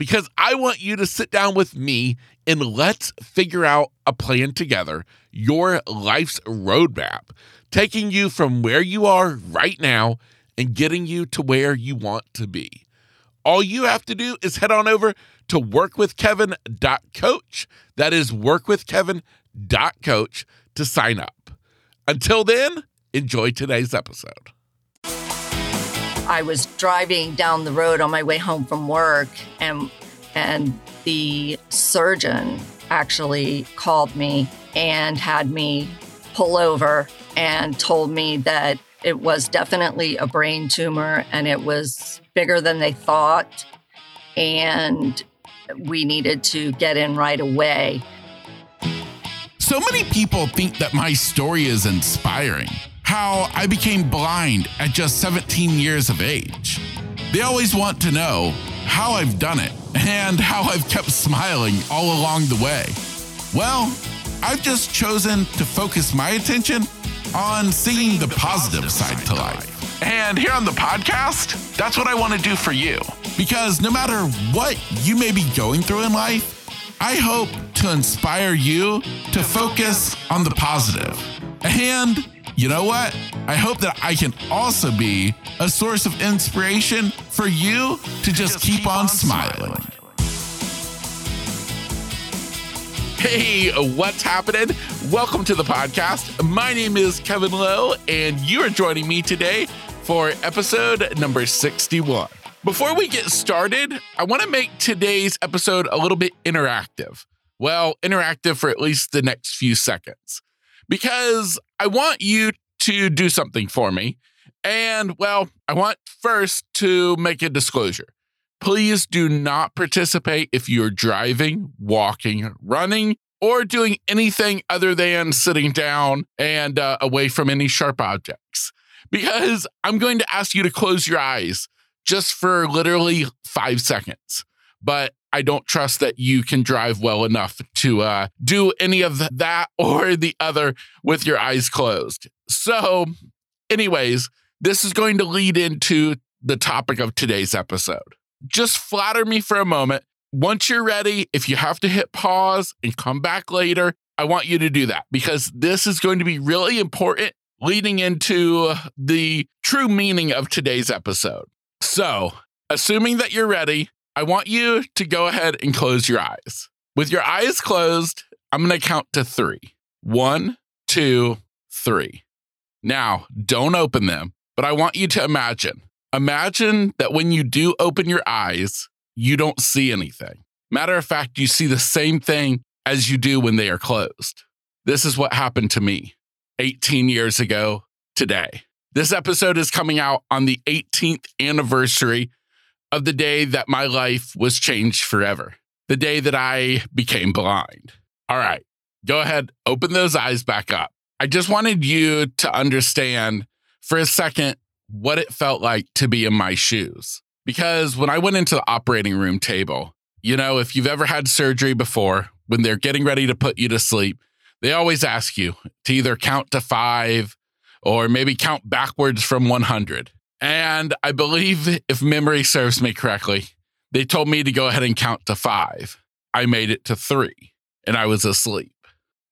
because I want you to sit down with me and let's figure out a plan together, your life's roadmap, taking you from where you are right now and getting you to where you want to be. All you have to do is head on over to workwithkevin.coach. That is workwithkevin.coach to sign up. Until then, enjoy today's episode. I was driving down the road on my way home from work and and the surgeon actually called me and had me pull over and told me that it was definitely a brain tumor and it was bigger than they thought and we needed to get in right away. So many people think that my story is inspiring how I became blind at just 17 years of age. They always want to know how I've done it and how I've kept smiling all along the way. Well, I've just chosen to focus my attention on seeing the positive side to life. And here on the podcast, that's what I want to do for you. Because no matter what you may be going through in life, I hope to inspire you to focus on the positive. And you know what? I hope that I can also be a source of inspiration for you to just keep on smiling. Hey, what's happening? Welcome to the podcast. My name is Kevin Lowe, and you are joining me today for episode number 61. Before we get started, I want to make today's episode a little bit interactive. Well, interactive for at least the next few seconds because I want you to do something for me. And well, I want first to make a disclosure. Please do not participate if you're driving, walking, running, or doing anything other than sitting down and uh, away from any sharp objects. Because I'm going to ask you to close your eyes just for literally five seconds. But I don't trust that you can drive well enough to uh, do any of that or the other with your eyes closed. So, anyways, this is going to lead into the topic of today's episode. Just flatter me for a moment. Once you're ready, if you have to hit pause and come back later, I want you to do that because this is going to be really important leading into the true meaning of today's episode. So, assuming that you're ready, I want you to go ahead and close your eyes. With your eyes closed, I'm going to count to three. One, two, three. Now, don't open them, but I want you to imagine. Imagine that when you do open your eyes, you don't see anything. Matter of fact, you see the same thing as you do when they are closed. This is what happened to me 18 years ago today. This episode is coming out on the 18th anniversary of the day that my life was changed forever, the day that I became blind. All right, go ahead, open those eyes back up. I just wanted you to understand for a second what it felt like to be in my shoes. Because when I went into the operating room table, you know, if you've ever had surgery before, when they're getting ready to put you to sleep, they always ask you to either count to five or maybe count backwards from 100. And I believe, if memory serves me correctly, they told me to go ahead and count to five. I made it to three and I was asleep.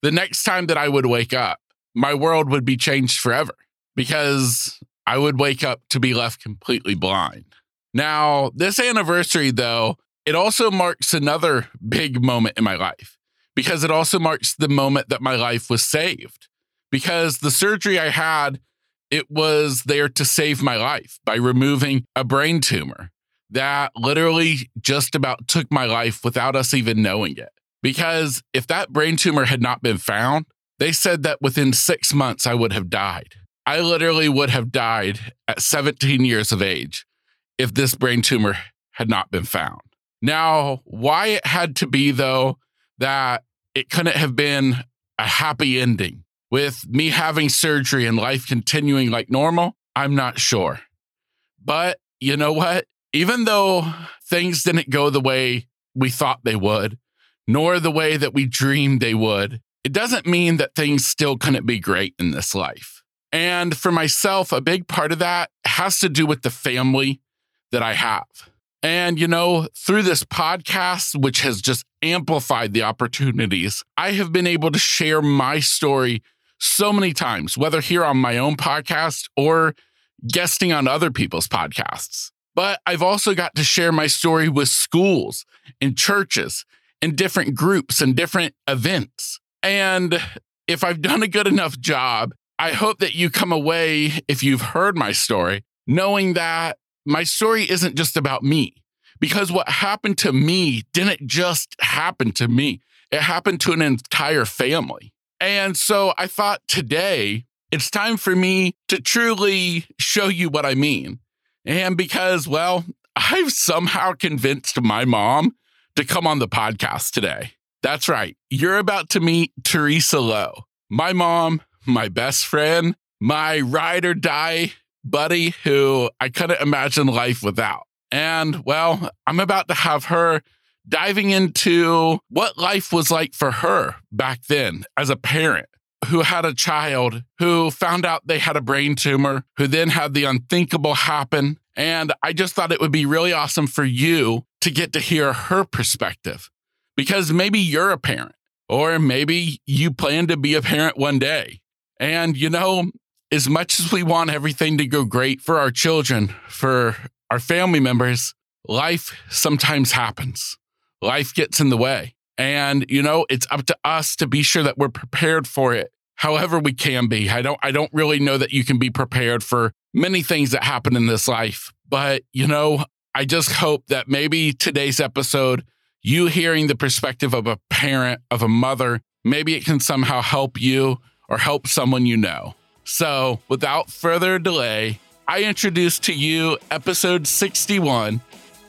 The next time that I would wake up, my world would be changed forever because I would wake up to be left completely blind. Now, this anniversary, though, it also marks another big moment in my life because it also marks the moment that my life was saved. Because the surgery I had it was there to save my life by removing a brain tumor that literally just about took my life without us even knowing it. Because if that brain tumor had not been found, they said that within six months I would have died. I literally would have died at 17 years of age if this brain tumor had not been found. Now, why it had to be, though, that it couldn't have been a happy ending with me having surgery and life continuing like normal? I'm not sure. But you know what? Even though things didn't go the way we thought they would, nor the way that we dreamed they would, it doesn't mean that things still couldn't be great in this life. And for myself, a big part of that has to do with the family that I have. And, you know, through this podcast, which has just amplified the opportunities, I have been able to share my story so many times, whether here on my own podcast or guesting on other people's podcasts. But I've also got to share my story with schools and churches and different groups and different events. And if I've done a good enough job, I hope that you come away, if you've heard my story, knowing that my story isn't just about me. Because what happened to me didn't just happen to me, it happened to an entire family. And so I thought today it's time for me to truly show you what I mean. And because, well, I've somehow convinced my mom to come on the podcast today. That's right. You're about to meet Teresa Lowe, my mom, my best friend, my ride or die buddy who I couldn't imagine life without. And well, I'm about to have her diving into what life was like for her back then as a parent who had a child who found out they had a brain tumor, who then had the unthinkable happen. And I just thought it would be really awesome for you to get to hear her perspective because maybe you're a parent or maybe you plan to be a parent one day. And, you know, as much as we want everything to go great for our children, for our family members, life sometimes happens. Life gets in the way. And, you know, it's up to us to be sure that we're prepared for it however we can be. I don't I don't really know that you can be prepared for many things that happen in this life, but you know, I just hope that maybe today's episode you hearing the perspective of a parent, of a mother, maybe it can somehow help you or help someone you know. So, without further delay, I introduce to you episode 61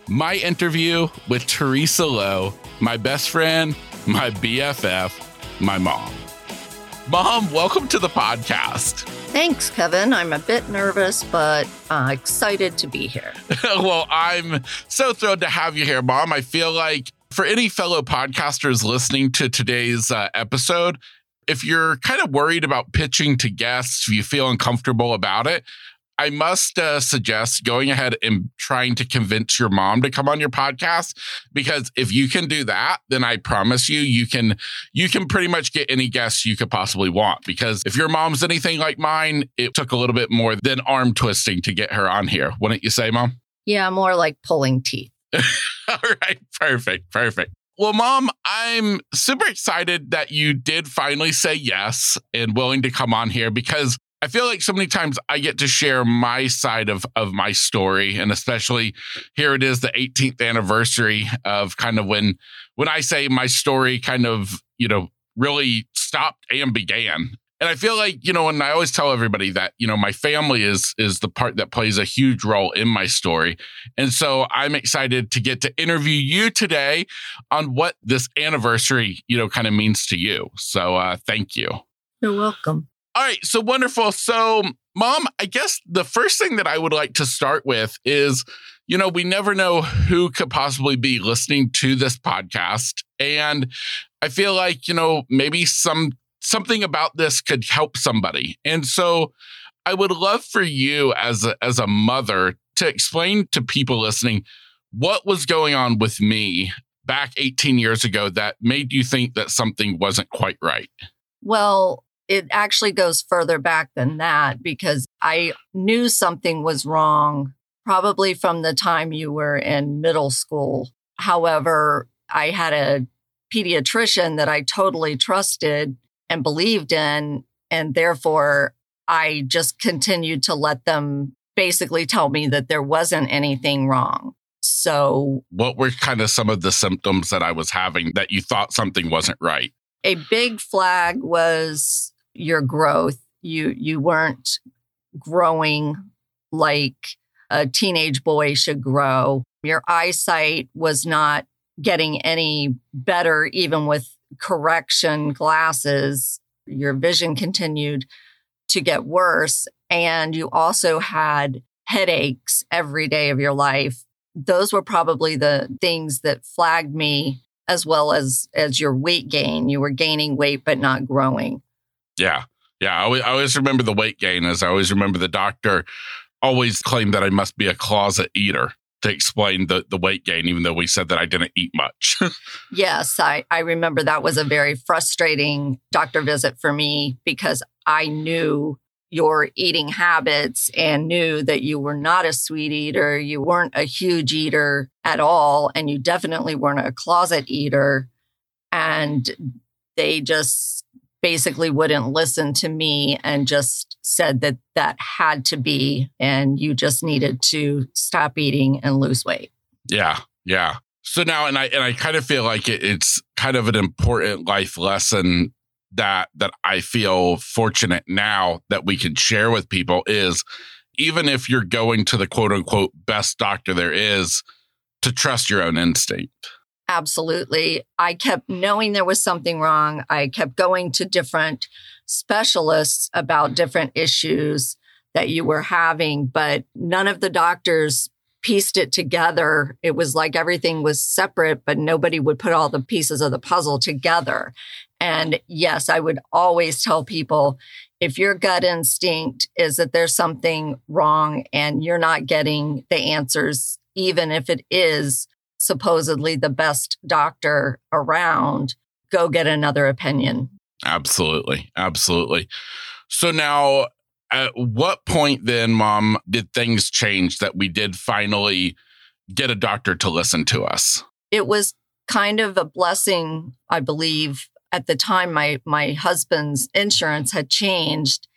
my interview with Teresa Lowe, my best friend, my BFF, my mom. Mom, welcome to the podcast. Thanks, Kevin. I'm a bit nervous, but uh, excited to be here. well, I'm so thrilled to have you here, Mom. I feel like for any fellow podcasters listening to today's uh, episode, if you're kind of worried about pitching to guests, if you feel uncomfortable about it, I must uh, suggest going ahead and trying to convince your mom to come on your podcast because if you can do that, then I promise you, you can you can pretty much get any guests you could possibly want. Because if your mom's anything like mine, it took a little bit more than arm twisting to get her on here. Wouldn't you say, Mom? Yeah, more like pulling teeth. All right, perfect, perfect. Well, mom, I'm super excited that you did finally say yes and willing to come on here because I feel like so many times I get to share my side of of my story, and especially here it is the 18th anniversary of kind of when when I say my story kind of you know really stopped and began and I feel like, you know, and I always tell everybody that, you know, my family is is the part that plays a huge role in my story. And so I'm excited to get to interview you today on what this anniversary, you know, kind of means to you. So uh thank you. You're welcome. All right, so wonderful. So, mom, I guess the first thing that I would like to start with is you know, we never know who could possibly be listening to this podcast. And I feel like, you know, maybe some something about this could help somebody. And so I would love for you as a, as a mother to explain to people listening what was going on with me back 18 years ago that made you think that something wasn't quite right. Well, it actually goes further back than that because I knew something was wrong probably from the time you were in middle school. However, I had a pediatrician that I totally trusted and believed in. And therefore, I just continued to let them basically tell me that there wasn't anything wrong. So, what were kind of some of the symptoms that I was having that you thought something wasn't right? A big flag was your growth. You you weren't growing like a teenage boy should grow. Your eyesight was not getting any better even with correction glasses, your vision continued to get worse. And you also had headaches every day of your life. Those were probably the things that flagged me as well as as your weight gain. You were gaining weight but not growing. Yeah. Yeah. I always, always remember the weight gain as I always remember the doctor always claimed that I must be a closet eater to explain the, the weight gain, even though we said that I didn't eat much. yes, I, I remember that was a very frustrating doctor visit for me because I knew your eating habits and knew that you were not a sweet eater. You weren't a huge eater at all. And you definitely weren't a closet eater. And they just basically wouldn't listen to me and just said that that had to be, and you just needed to stop eating and lose weight. Yeah. Yeah. So now, and I, and I kind of feel like it, it's kind of an important life lesson that that I feel fortunate now that we can share with people is even if you're going to the quote unquote best doctor there is to trust your own instinct. Absolutely. I kept knowing there was something wrong. I kept going to different specialists about different issues that you were having, but none of the doctors pieced it together. It was like everything was separate, but nobody would put all the pieces of the puzzle together. And yes, I would always tell people if your gut instinct is that there's something wrong and you're not getting the answers, even if it is supposedly the best doctor around, go get another opinion. Absolutely. Absolutely. So now, at what point then, mom, did things change that we did finally get a doctor to listen to us? It was kind of a blessing, I believe, at the time my my husband's insurance had changed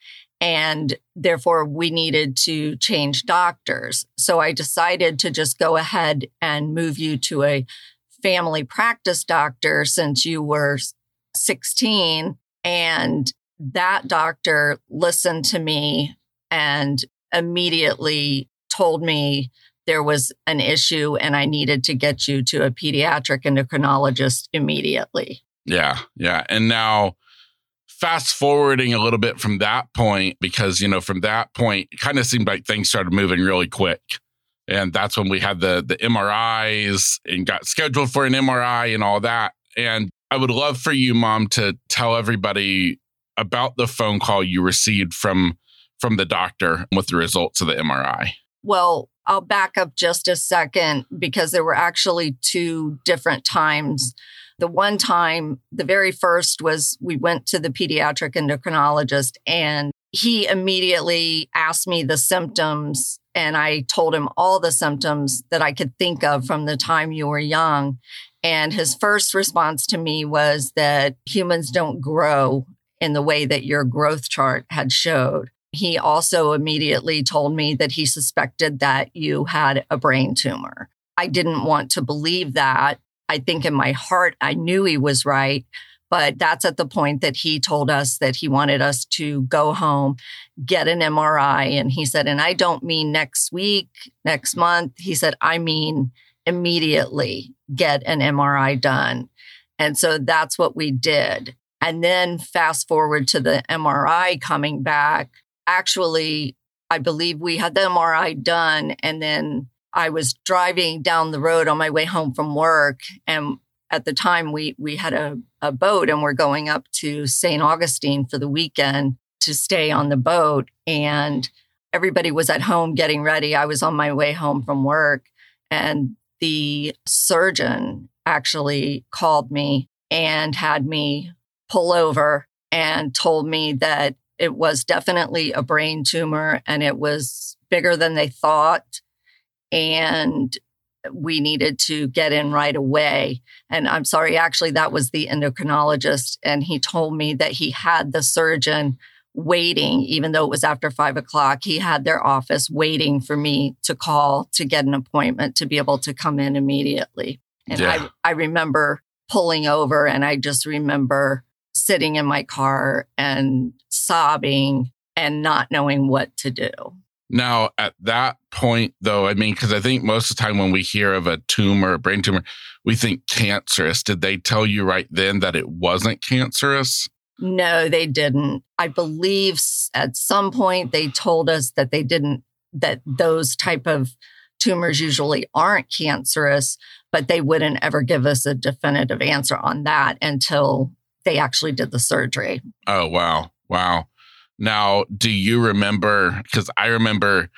and therefore we needed to change doctors. So I decided to just go ahead and move you to a family practice doctor since you were 16 and that doctor listened to me and immediately told me there was an issue and I needed to get you to a pediatric endocrinologist immediately. Yeah, yeah. And now fast forwarding a little bit from that point, because, you know, from that point, it kind of seemed like things started moving really quick. And that's when we had the the MRIs and got scheduled for an MRI and all that. And I would love for you, mom, to tell everybody about the phone call you received from from the doctor with the results of the MRI. Well, I'll back up just a second because there were actually two different times the one time, the very first was we went to the pediatric endocrinologist and he immediately asked me the symptoms and I told him all the symptoms that I could think of from the time you were young. And his first response to me was that humans don't grow in the way that your growth chart had showed. He also immediately told me that he suspected that you had a brain tumor. I didn't want to believe that I think in my heart, I knew he was right. But that's at the point that he told us that he wanted us to go home, get an MRI. And he said, and I don't mean next week, next month. He said, I mean immediately get an MRI done. And so that's what we did. And then fast forward to the MRI coming back. Actually, I believe we had the MRI done and then I was driving down the road on my way home from work. And at the time, we, we had a, a boat and we're going up to St. Augustine for the weekend to stay on the boat. And everybody was at home getting ready. I was on my way home from work. And the surgeon actually called me and had me pull over and told me that it was definitely a brain tumor and it was bigger than they thought and we needed to get in right away. And I'm sorry, actually, that was the endocrinologist. And he told me that he had the surgeon waiting, even though it was after five o'clock. He had their office waiting for me to call to get an appointment to be able to come in immediately. And yeah. I, I remember pulling over and I just remember sitting in my car and sobbing and not knowing what to do. Now, at that point, though, I mean, because I think most of the time when we hear of a tumor, a brain tumor, we think cancerous. Did they tell you right then that it wasn't cancerous? No, they didn't. I believe at some point they told us that they didn't, that those type of tumors usually aren't cancerous, but they wouldn't ever give us a definitive answer on that until they actually did the surgery. Oh, wow. Wow. Now, do you remember? Because I remember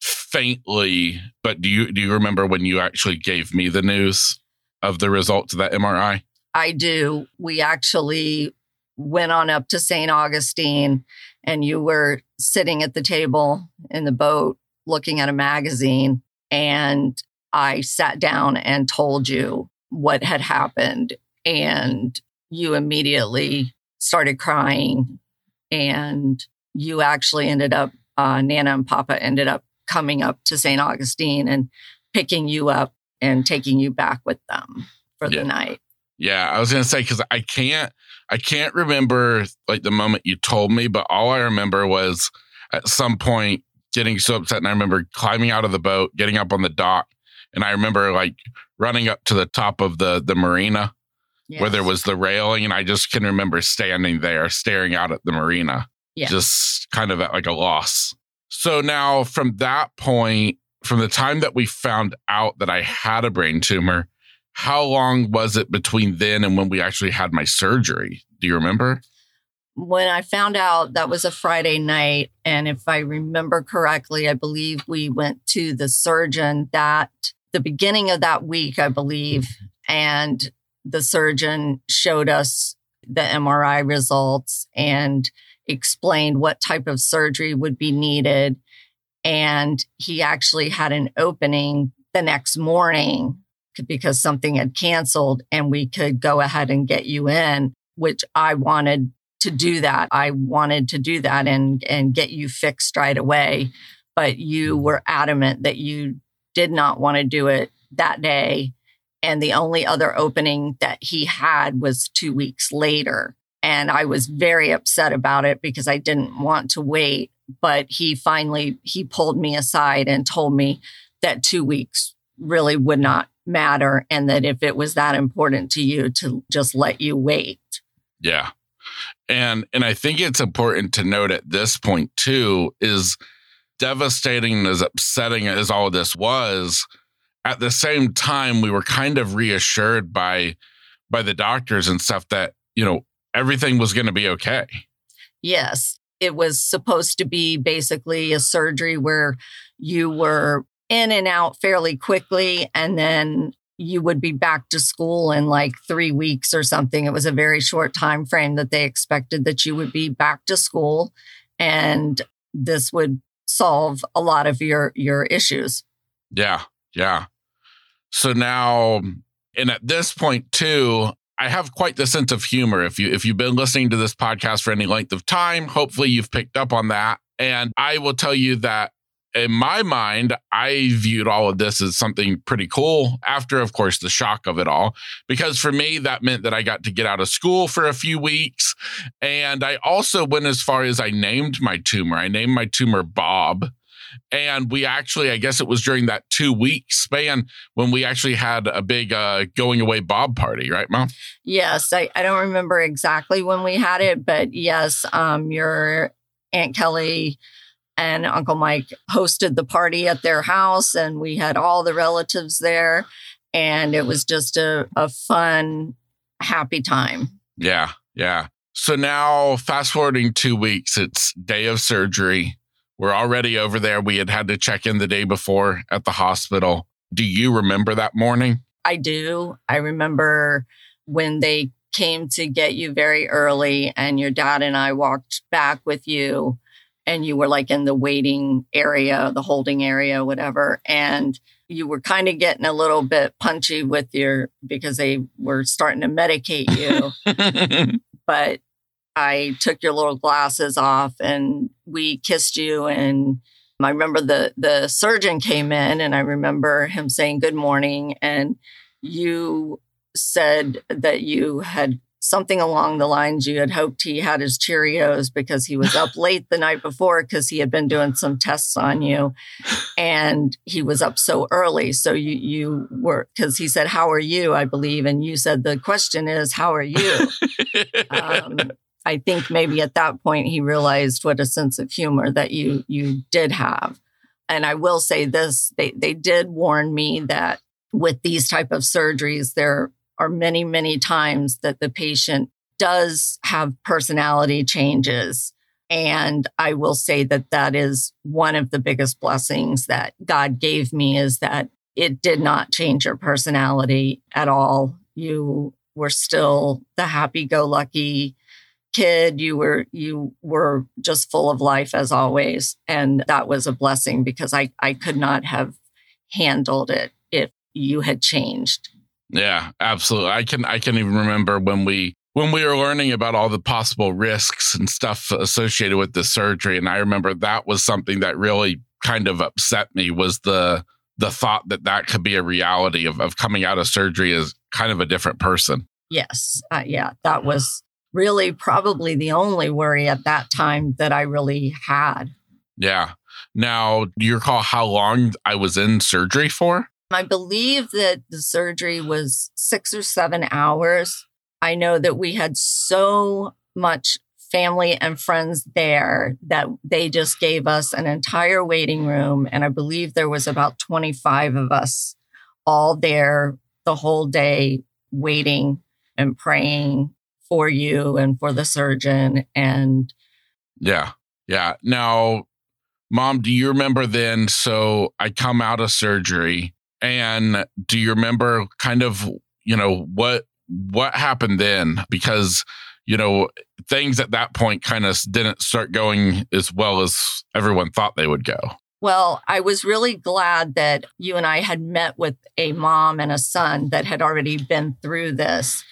faintly, but do you do you remember when you actually gave me the news of the results of that MRI? I do. We actually went on up to St. Augustine, and you were sitting at the table in the boat looking at a magazine, and I sat down and told you what had happened, and you immediately started crying and you actually ended up, uh, Nana and Papa ended up coming up to St. Augustine and picking you up and taking you back with them for yeah. the night. Yeah, I was gonna say because I can't, I can't remember like the moment you told me, but all I remember was at some point getting so upset, and I remember climbing out of the boat, getting up on the dock, and I remember like running up to the top of the the marina yes. where there was the railing. And I just can remember standing there staring out at the marina, just kind of at like a loss. So now from that point, from the time that we found out that I had a brain tumor, how long was it between then and when we actually had my surgery? Do you remember? When I found out that was a Friday night, and if I remember correctly, I believe we went to the surgeon that the beginning of that week, I believe, mm-hmm. and the surgeon showed us the MRI results and explained what type of surgery would be needed. And he actually had an opening the next morning because something had canceled and we could go ahead and get you in, which I wanted to do that. I wanted to do that and, and get you fixed right away. But you mm-hmm. were adamant that you did not want to do it that day and the only other opening that he had was two weeks later. And I was very upset about it because I didn't want to wait. But he finally he pulled me aside and told me that two weeks really would not matter and that if it was that important to you to just let you wait. Yeah. And and I think it's important to note at this point too is devastating as upsetting as all this was, at the same time we were kind of reassured by by the doctors and stuff that you know everything was going to be okay. Yes. It was supposed to be basically a surgery where you were in and out fairly quickly and then you would be back to school in like 3 weeks or something. It was a very short time frame that they expected that you would be back to school and this would solve a lot of your your issues. Yeah yeah so now, and at this point too, I have quite the sense of humor. If you if you've been listening to this podcast for any length of time, hopefully you've picked up on that. And I will tell you that in my mind, I viewed all of this as something pretty cool after, of course, the shock of it all. Because for me, that meant that I got to get out of school for a few weeks. And I also went as far as I named my tumor. I named my tumor Bob and we actually, I guess it was during that two week span when we actually had a big uh, going away Bob party, right, Mom? Yes. I, I don't remember exactly when we had it, but yes, um, your Aunt Kelly and Uncle Mike hosted the party at their house, and we had all the relatives there. And it was just a, a fun, happy time. Yeah. Yeah. So now, fast forwarding two weeks, it's day of surgery. We're already over there. We had had to check in the day before at the hospital. Do you remember that morning? I do. I remember when they came to get you very early, and your dad and I walked back with you, and you were like in the waiting area, the holding area, whatever. And you were kind of getting a little bit punchy with your because they were starting to medicate you. but I took your little glasses off and we kissed you and I remember the the surgeon came in and I remember him saying good morning and you said that you had something along the lines you had hoped he had his Cheerios because he was up late the night before because he had been doing some tests on you and he was up so early. So you you were because he said, How are you? I believe. And you said the question is, How are you? um, I think maybe at that point he realized what a sense of humor that you mm. you did have. And I will say this, they they did warn me that with these type of surgeries, there are many, many times that the patient does have personality changes. And I will say that that is one of the biggest blessings that God gave me is that it did not change your personality at all. You were still the happy go lucky kid. You were, you were just full of life as always. And that was a blessing because I, I could not have handled it if you had changed. Yeah, absolutely. I can I can even remember when we when we were learning about all the possible risks and stuff associated with the surgery and I remember that was something that really kind of upset me was the the thought that that could be a reality of, of coming out of surgery as kind of a different person. Yes. Uh, yeah, that was really probably the only worry at that time that I really had. Yeah. Now, do you recall how long I was in surgery for? I believe that the surgery was six or seven hours. I know that we had so much family and friends there that they just gave us an entire waiting room. And I believe there was about 25 of us all there the whole day waiting and praying for you and for the surgeon. And yeah, yeah. Now, mom, do you remember then? So I come out of surgery and do you remember kind of, you know, what what happened then? Because, you know, things at that point kind of didn't start going as well as everyone thought they would go. Well, I was really glad that you and I had met with a mom and a son that had already been through this.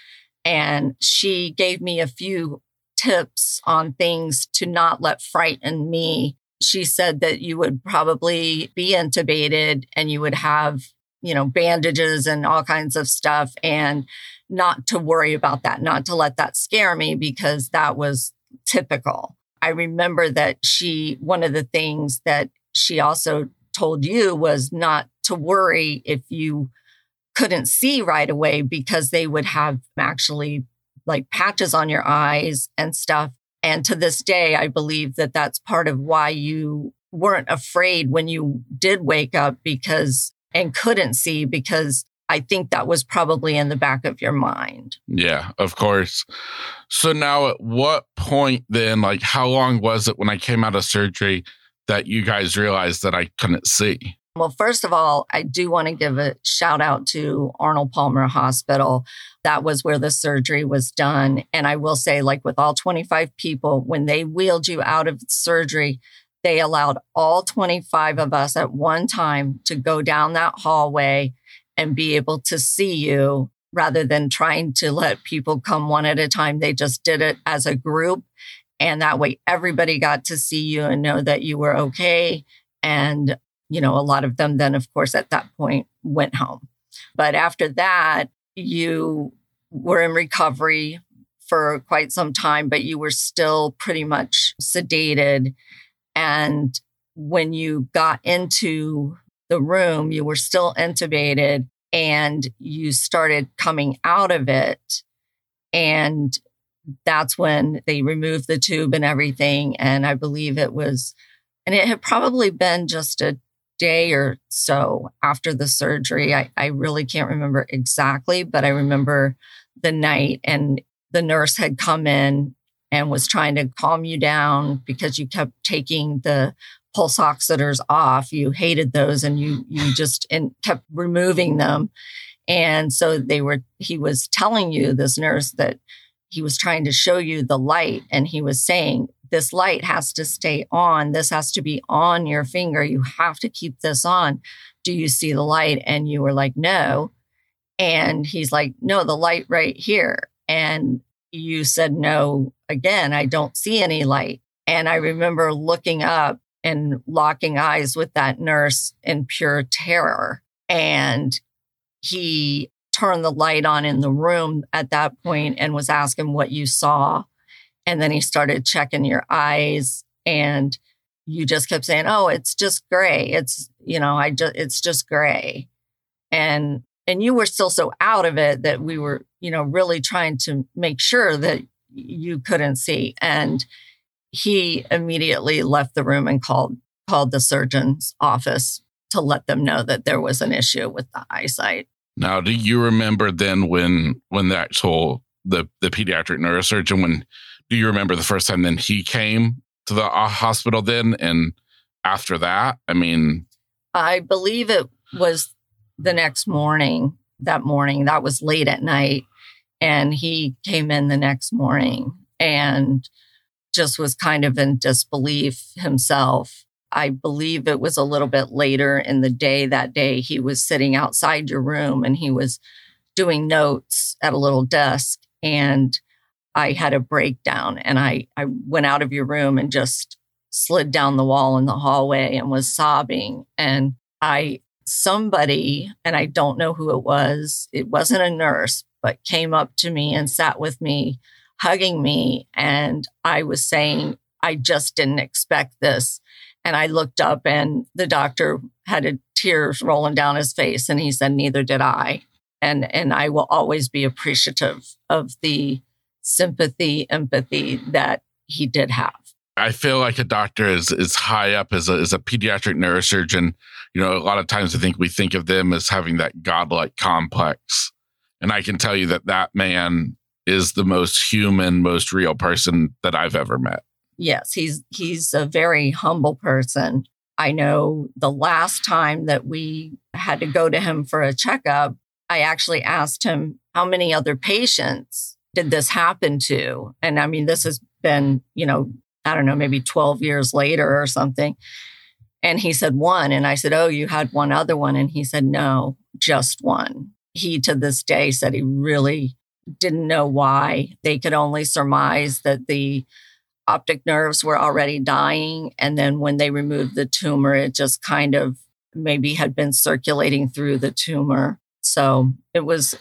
And she gave me a few tips on things to not let frighten me. She said that you would probably be intubated and you would have you know, bandages and all kinds of stuff and not to worry about that, not to let that scare me because that was typical. I remember that she, one of the things that she also told you was not to worry if you couldn't see right away because they would have actually like patches on your eyes and stuff. And to this day, I believe that that's part of why you weren't afraid when you did wake up because and couldn't see because I think that was probably in the back of your mind. Yeah, of course. So now at what point then, like how long was it when I came out of surgery that you guys realized that I couldn't see? Well, first of all, I do want to give a shout out to Arnold Palmer Hospital. That was where the surgery was done. And I will say, like with all 25 people, when they wheeled you out of surgery, they allowed all 25 of us at one time to go down that hallway and be able to see you rather than trying to let people come one at a time. They just did it as a group. And that way everybody got to see you and know that you were okay. And, you know, a lot of them then, of course, at that point went home. But after that, you were in recovery for quite some time, but you were still pretty much sedated and when you got into the room, you were still intubated and you started coming out of it. And that's when they removed the tube and everything. And I believe it was, and it had probably been just a day or so after the surgery. I, I really can't remember exactly, but I remember the night and the nurse had come in and was trying to calm you down because you kept taking the pulse oximeters off. You hated those and you you just and kept removing them. And so they were he was telling you this nurse that he was trying to show you the light and he was saying this light has to stay on. This has to be on your finger. You have to keep this on. Do you see the light? And you were like, no. And he's like, no, the light right here. And you said no again. I don't see any light. And I remember looking up and locking eyes with that nurse in pure terror. And he turned the light on in the room at that point and was asking what you saw. And then he started checking your eyes and you just kept saying, "Oh, it's just gray. It's, you know, I just it's just gray." And and you were still so out of it that we were, you know, really trying to make sure that you couldn't see. And he immediately left the room and called called the surgeon's office to let them know that there was an issue with the eyesight. Now, do you remember then when when the actual the the pediatric neurosurgeon when do you remember the first time then he came to the uh, hospital then and after that? I mean, I believe it was the next morning. That morning, that was late at night, and he came in the next morning and just was kind of in disbelief himself I believe it was a little bit later in the day that day. He was sitting outside your room and he was doing notes at a little desk. And I had a breakdown and I, I went out of your room and just slid down the wall in the hallway and was sobbing. And I, somebody, and I don't know who it was, it wasn't a nurse, but came up to me and sat with me, hugging me. And I was saying, I just didn't expect this. And I looked up and the doctor had a tears rolling down his face and he said, neither did I. And, and I will always be appreciative of the sympathy, empathy that he did have. I feel like a doctor is is high up as a, as a pediatric neurosurgeon. You know, a lot of times I think we think of them as having that godlike complex. And I can tell you that that man is the most human, most real person that I've ever met yes, he's he's a very humble person. I know the last time that we had to go to him for a checkup, I actually asked him how many other patients did this happen to? And I mean, this has been, you know, I don't know, maybe 12 years later or something. And he said one. And I said, Oh, you had one other one. And he said, No, just one. He to this day said he really didn't know why. They could only surmise that the optic nerves were already dying. And then when they removed the tumor, it just kind of maybe had been circulating through the tumor. So it was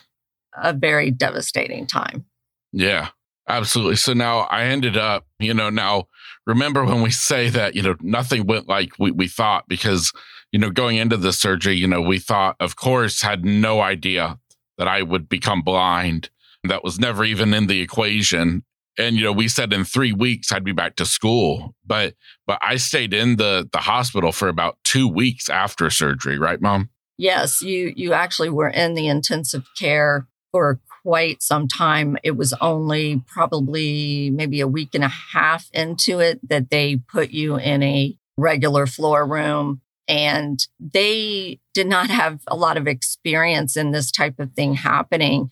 a very devastating time. Yeah, absolutely. So now I ended up, you know, now remember when we say that, you know, nothing went like we, we thought because, you know, going into the surgery, you know, we thought, of course, had no idea that I would become blind. That was never even in the equation and you know we said in three weeks i'd be back to school but but i stayed in the the hospital for about two weeks after surgery right mom yes you you actually were in the intensive care for quite some time it was only probably maybe a week and a half into it that they put you in a regular floor room and they did not have a lot of experience in this type of thing happening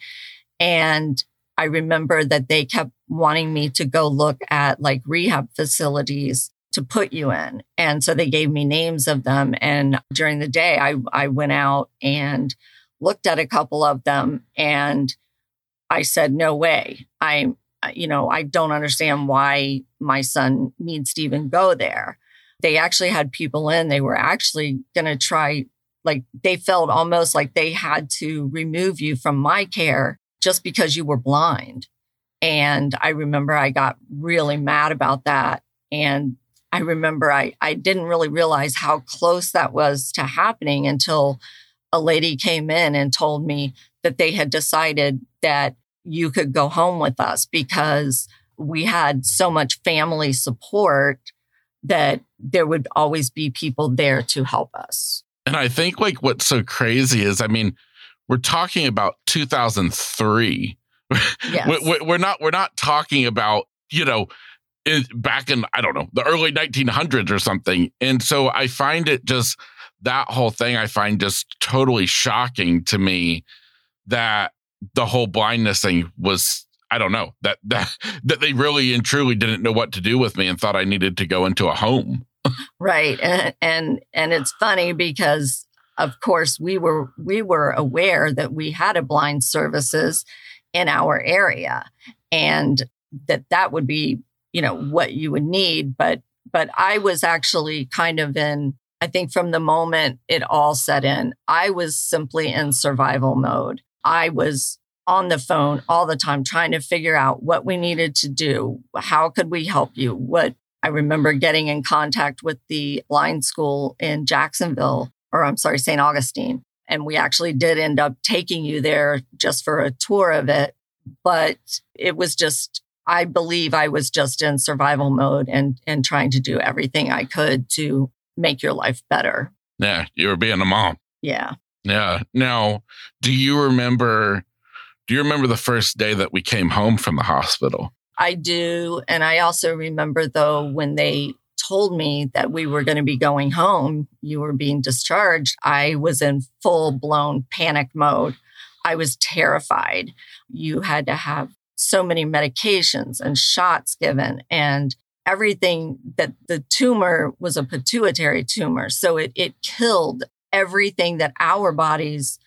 and I remember that they kept wanting me to go look at like rehab facilities to put you in. And so they gave me names of them. And during the day, I, I went out and looked at a couple of them and I said, no way. I, uh, you know, I don't understand why my son needs to even go there. They actually had people in, they were actually going to try, like, they felt almost like they had to remove you from my care just because you were blind. And I remember I got really mad about that. And I remember I, I didn't really realize how close that was to happening until a lady came in and told me that they had decided that you could go home with us because we had so much family support that there would always be people there to help us. And I think like what's so crazy is, I mean, we're talking about 2003. Yes. we're not we're not talking about you know back in I don't know the early 1900s or something. And so I find it just that whole thing I find just totally shocking to me that the whole blindness thing was I don't know that that that they really and truly didn't know what to do with me and thought I needed to go into a home. right. And and and it's funny because of course we were we were aware that we had a blind services in our area and that that would be you know what you would need but but i was actually kind of in i think from the moment it all set in i was simply in survival mode I was on the phone all the time trying to figure out what we needed to do. How could we help you? What I remember getting in contact with the blind school in Jacksonville, or I'm sorry, St. Augustine. And we actually did end up taking you there just for a tour of it. But it was just, I believe I was just in survival mode and, and trying to do everything I could to make your life better. Yeah, you were being a mom. Yeah. Yeah. Now, do you remember do you remember the first day that we came home from the hospital? I do. And I also remember, though, when they told me that we were going to be going home, you were being discharged, I was in full blown panic mode. I was terrified. You had to have so many medications and shots given and everything that the tumor was a pituitary tumor. So it, it killed everything that our bodies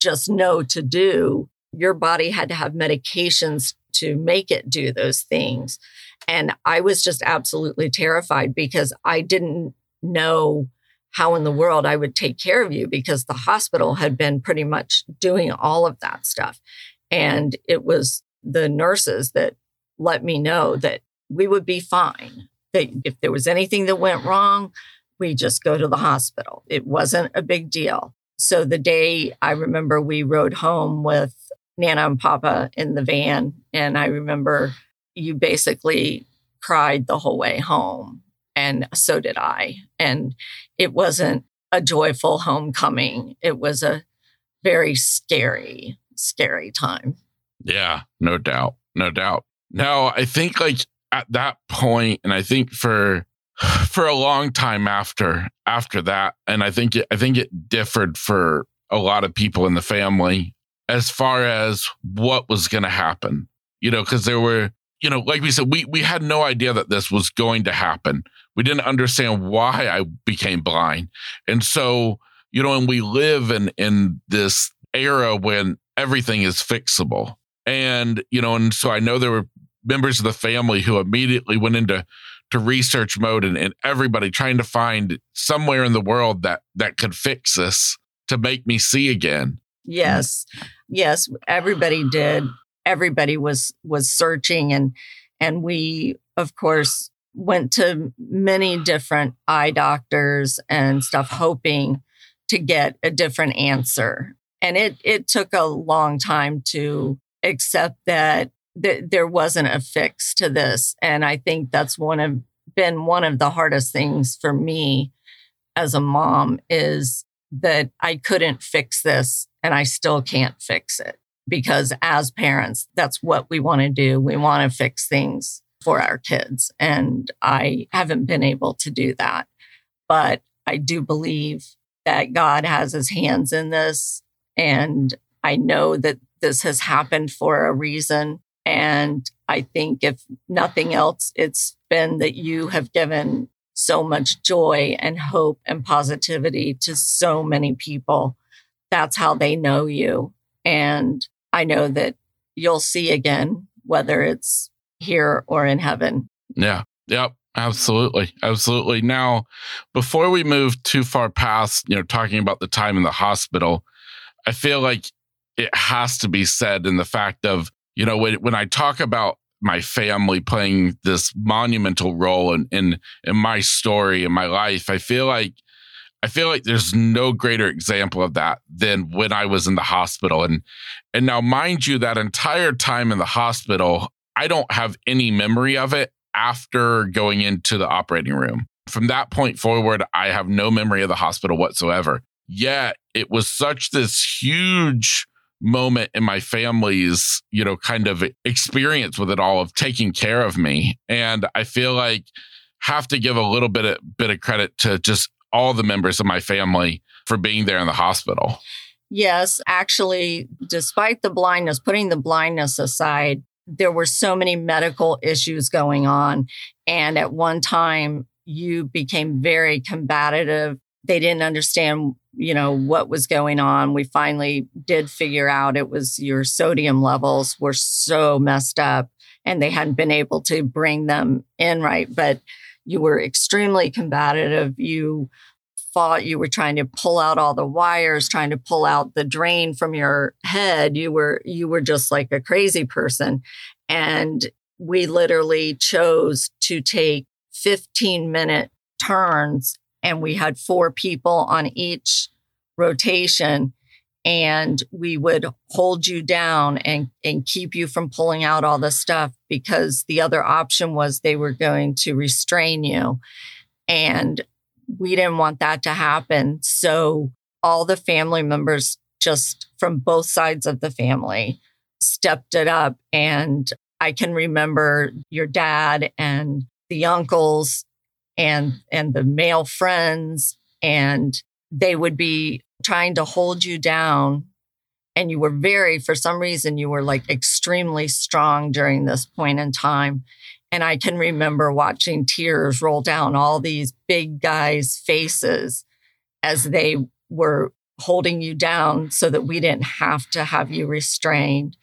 just know to do. Your body had to have medications to make it do those things. And I was just absolutely terrified because I didn't know how in the world I would take care of you because the hospital had been pretty much doing all of that stuff. And it was the nurses that let me know that we would be fine. That if there was anything that went wrong, we just go to the hospital. It wasn't a big deal. So the day I remember we rode home with Nana and Papa in the van. And I remember you basically cried the whole way home. And so did I. And it wasn't a joyful homecoming, it was a very scary, scary time. Yeah, no doubt. No doubt. Now, I think like at that point, and I think for for a long time after after that, and I think it, I think it differed for a lot of people in the family as far as what was going to happen. You know, because there were, you know, like we said, we we had no idea that this was going to happen. We didn't understand why I became blind, and so you know, and we live in in this era when everything is fixable, and you know, and so I know there were members of the family who immediately went into to research mode and, and everybody trying to find somewhere in the world that that could fix this to make me see again Yes. Yes, everybody did. Everybody was was searching and and we of course went to many different eye doctors and stuff hoping to get a different answer. And it it took a long time to accept that th- there wasn't a fix to this and I think that's one of been one of the hardest things for me as a mom is that I couldn't fix this and I still can't fix it because as parents, that's what we want to do. We want to fix things for our kids. And I haven't been able to do that. But I do believe that God has his hands in this. And I know that this has happened for a reason. And I think if nothing else, it's been that you have given so much joy and hope and positivity to so many people. That's how they know you. And I know that you'll see again, whether it's here or in heaven. Yeah. Yep. Absolutely. Absolutely. Now, before we move too far past, you know, talking about the time in the hospital, I feel like it has to be said in the fact of, you know, when, when I talk about my family playing this monumental role in, in in my story in my life. I feel like I feel like there's no greater example of that than when I was in the hospital. And and now mind you, that entire time in the hospital, I don't have any memory of it after going into the operating room. From that point forward, I have no memory of the hospital whatsoever. Yet it was such this huge moment in my family's, you know, kind of experience with it all of taking care of me. And I feel like have to give a little bit of bit of credit to just all the members of my family for being there in the hospital. Yes, actually, despite the blindness, putting the blindness aside, there were so many medical issues going on. And at one time, you became very combative. They didn't understand you know, what was going on. We finally did figure out it was your sodium levels were so messed up and they hadn't been able to bring them in right. But you were extremely combative. You fought. You were trying to pull out all the wires, trying to pull out the drain from your head. You were you were just like a crazy person. And we literally chose to take 15 minute turns and we had four people on each rotation and we would hold you down and, and keep you from pulling out all the stuff because the other option was they were going to restrain you. And we didn't want that to happen. So all the family members, just from both sides of the family, stepped it up. And I can remember your dad and the uncles and and the male friends and they would be trying to hold you down. And you were very for some reason you were like extremely strong during this point in time. And i can remember watching tears roll down all these big guys faces as they were holding you down so that we didn't have to have you restrained.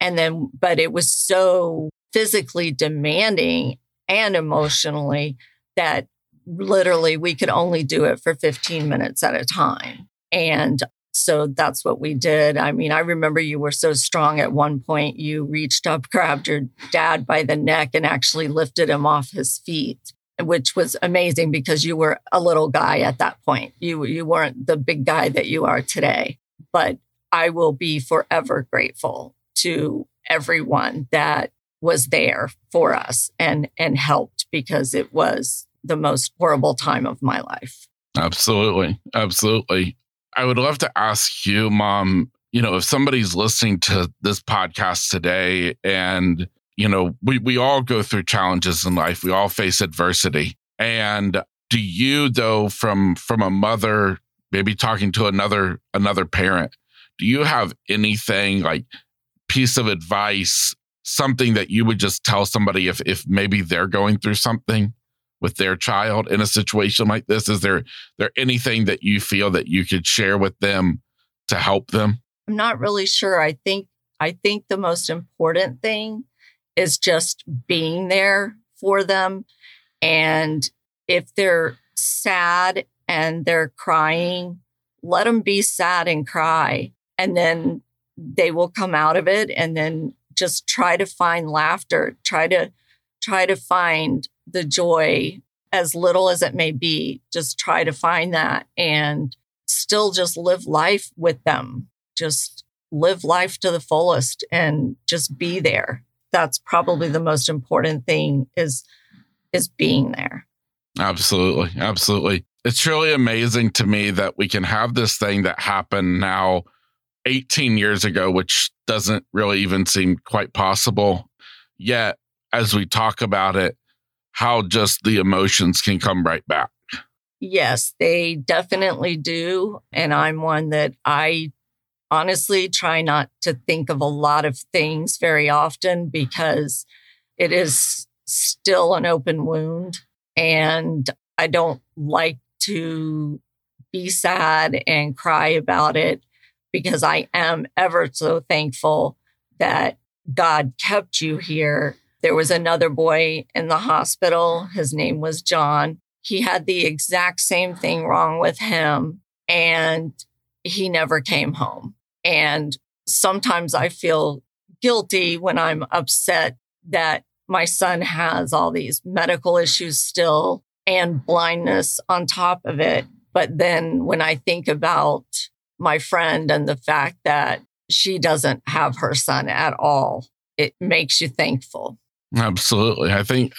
And then but it was so physically demanding and emotionally that literally we could only do it for 15 minutes at a time. And so that's what we did. I mean, I remember you were so strong at one point, you reached up, grabbed your dad by the neck, and actually lifted him off his feet, which was amazing because you were a little guy at that point. You, you weren't the big guy that you are today. But I will be forever grateful to everyone that was there for us and and helped because it was the most horrible time of my life. Absolutely. Absolutely. I would love to ask you, mom, you know, if somebody's listening to this podcast today and, you know, we, we all go through challenges in life, we all face adversity. And do you though, from from a mother, maybe talking to another another parent, do you have anything like piece of advice something that you would just tell somebody if if maybe they're going through something with their child in a situation like this? Is there there anything that you feel that you could share with them to help them? I'm not really sure. I think I think the most important thing is just being there for them and if they're sad and they're crying, let them be sad and cry and then they will come out of it and then just try to find laughter, try to try to find the joy as little as it may be. Just try to find that and still just live life with them. Just live life to the fullest and just be there. That's probably the most important thing is is being there. Absolutely. Absolutely. It's really amazing to me that we can have this thing that happened now 18 years ago, which doesn't really even seem quite possible. Yet, as we talk about it, how just the emotions can come right back. Yes, they definitely do. And I'm one that I honestly try not to think of a lot of things very often because it is still an open wound. And I don't like to be sad and cry about it because I am ever so thankful that God kept you here. There was another boy in the hospital. His name was John. He had the exact same thing wrong with him, and he never came home. And sometimes I feel guilty when I'm upset that my son has all these medical issues still and blindness on top of it. But then when I think about my friend and the fact that she doesn't have her son at all, it makes you thankful. Absolutely. I think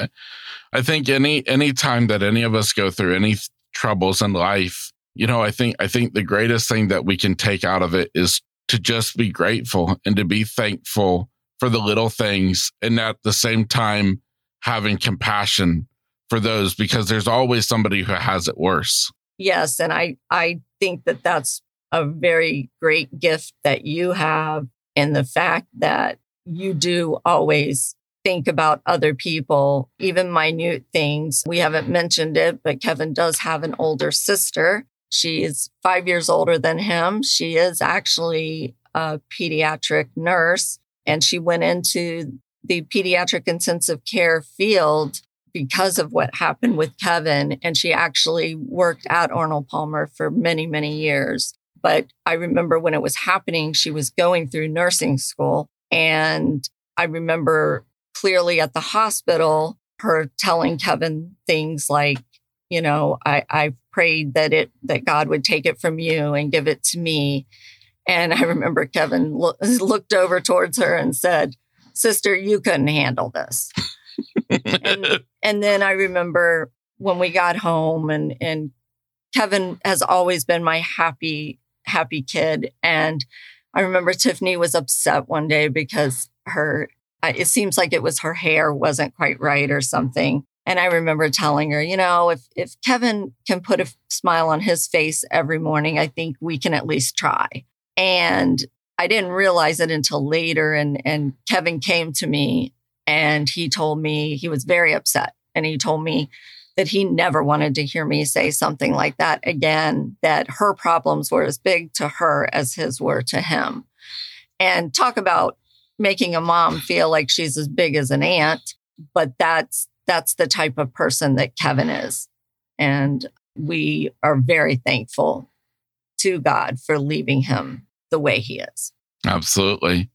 I think any any time that any of us go through any troubles in life, you know, I think I think the greatest thing that we can take out of it is to just be grateful and to be thankful for the little things and at the same time having compassion for those because there's always somebody who has it worse. Yes, and I I think that that's a very great gift that you have in the fact that you do always think about other people, even minute things. We haven't mentioned it, but Kevin does have an older sister. She is five years older than him. She is actually a pediatric nurse, and she went into the pediatric intensive care field because of what happened with Kevin. And she actually worked at Arnold Palmer for many, many years. But I remember when it was happening, she was going through nursing school. And I remember clearly at the hospital, her telling Kevin things like, you know, I, I prayed that it that God would take it from you and give it to me. And I remember Kevin lo- looked over towards her and said, Sister, you couldn't handle this. and, and then I remember when we got home and and Kevin has always been my happy happy kid and I remember Tiffany was upset one day because her it seems like it was her hair wasn't quite right or something and I remember telling her, you know, if if Kevin can put a smile on his face every morning, I think we can at least try. And I didn't realize it until later and and Kevin came to me and he told me he was very upset. And he told me that he never wanted to hear me say something like that again, that her problems were as big to her as his were to him. And talk about making a mom feel like she's as big as an ant, but that's that's the type of person that Kevin is. And we are very thankful to God for leaving him the way he is. Absolutely.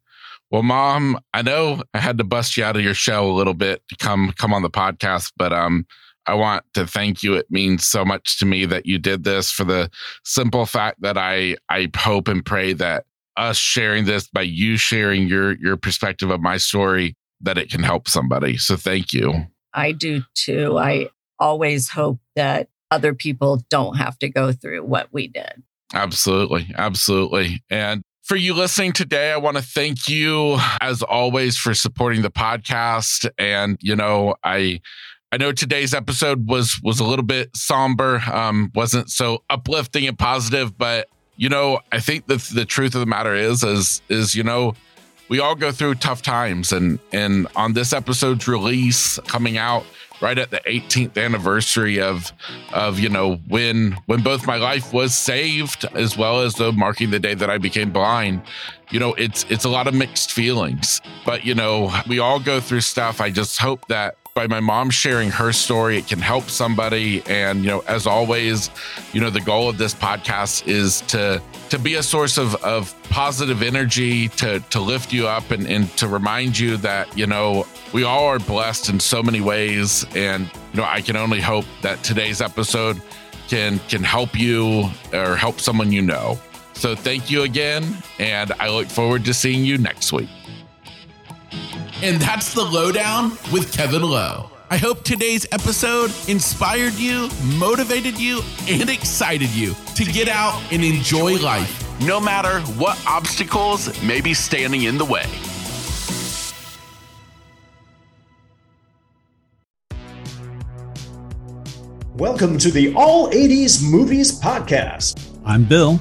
Well, mom, I know I had to bust you out of your shell a little bit to come come on the podcast, but um I want to thank you. It means so much to me that you did this for the simple fact that I I hope and pray that us sharing this by you sharing your your perspective of my story that it can help somebody. So thank you. I do too. I always hope that other people don't have to go through what we did. Absolutely. Absolutely. And for you listening today, I want to thank you as always for supporting the podcast. And, you know, I I know today's episode was was a little bit somber, um, wasn't so uplifting and positive, but you know, I think the the truth of the matter is is is you know, we all go through tough times and and on this episode's release coming out right at the 18th anniversary of of you know when when both my life was saved as well as the marking the day that I became blind you know it's it's a lot of mixed feelings. But you know we all go through stuff. I just hope that by my mom sharing her story it can help somebody. And you know as always you know the goal of this podcast is to to be a source of of positive energy to to lift you up and and to remind you that you know we all are blessed in so many ways. And you know I can only hope that today's episode can can help you or help someone you know. So thank you again and I look forward to seeing you next week and that's the Lowe down with Kevin Lowe. I hope today's episode inspired you, motivated you, and excited you to get out and enjoy life. No matter what obstacles may be standing in the way. Welcome to the All 80s Movies Podcast. I'm Bill.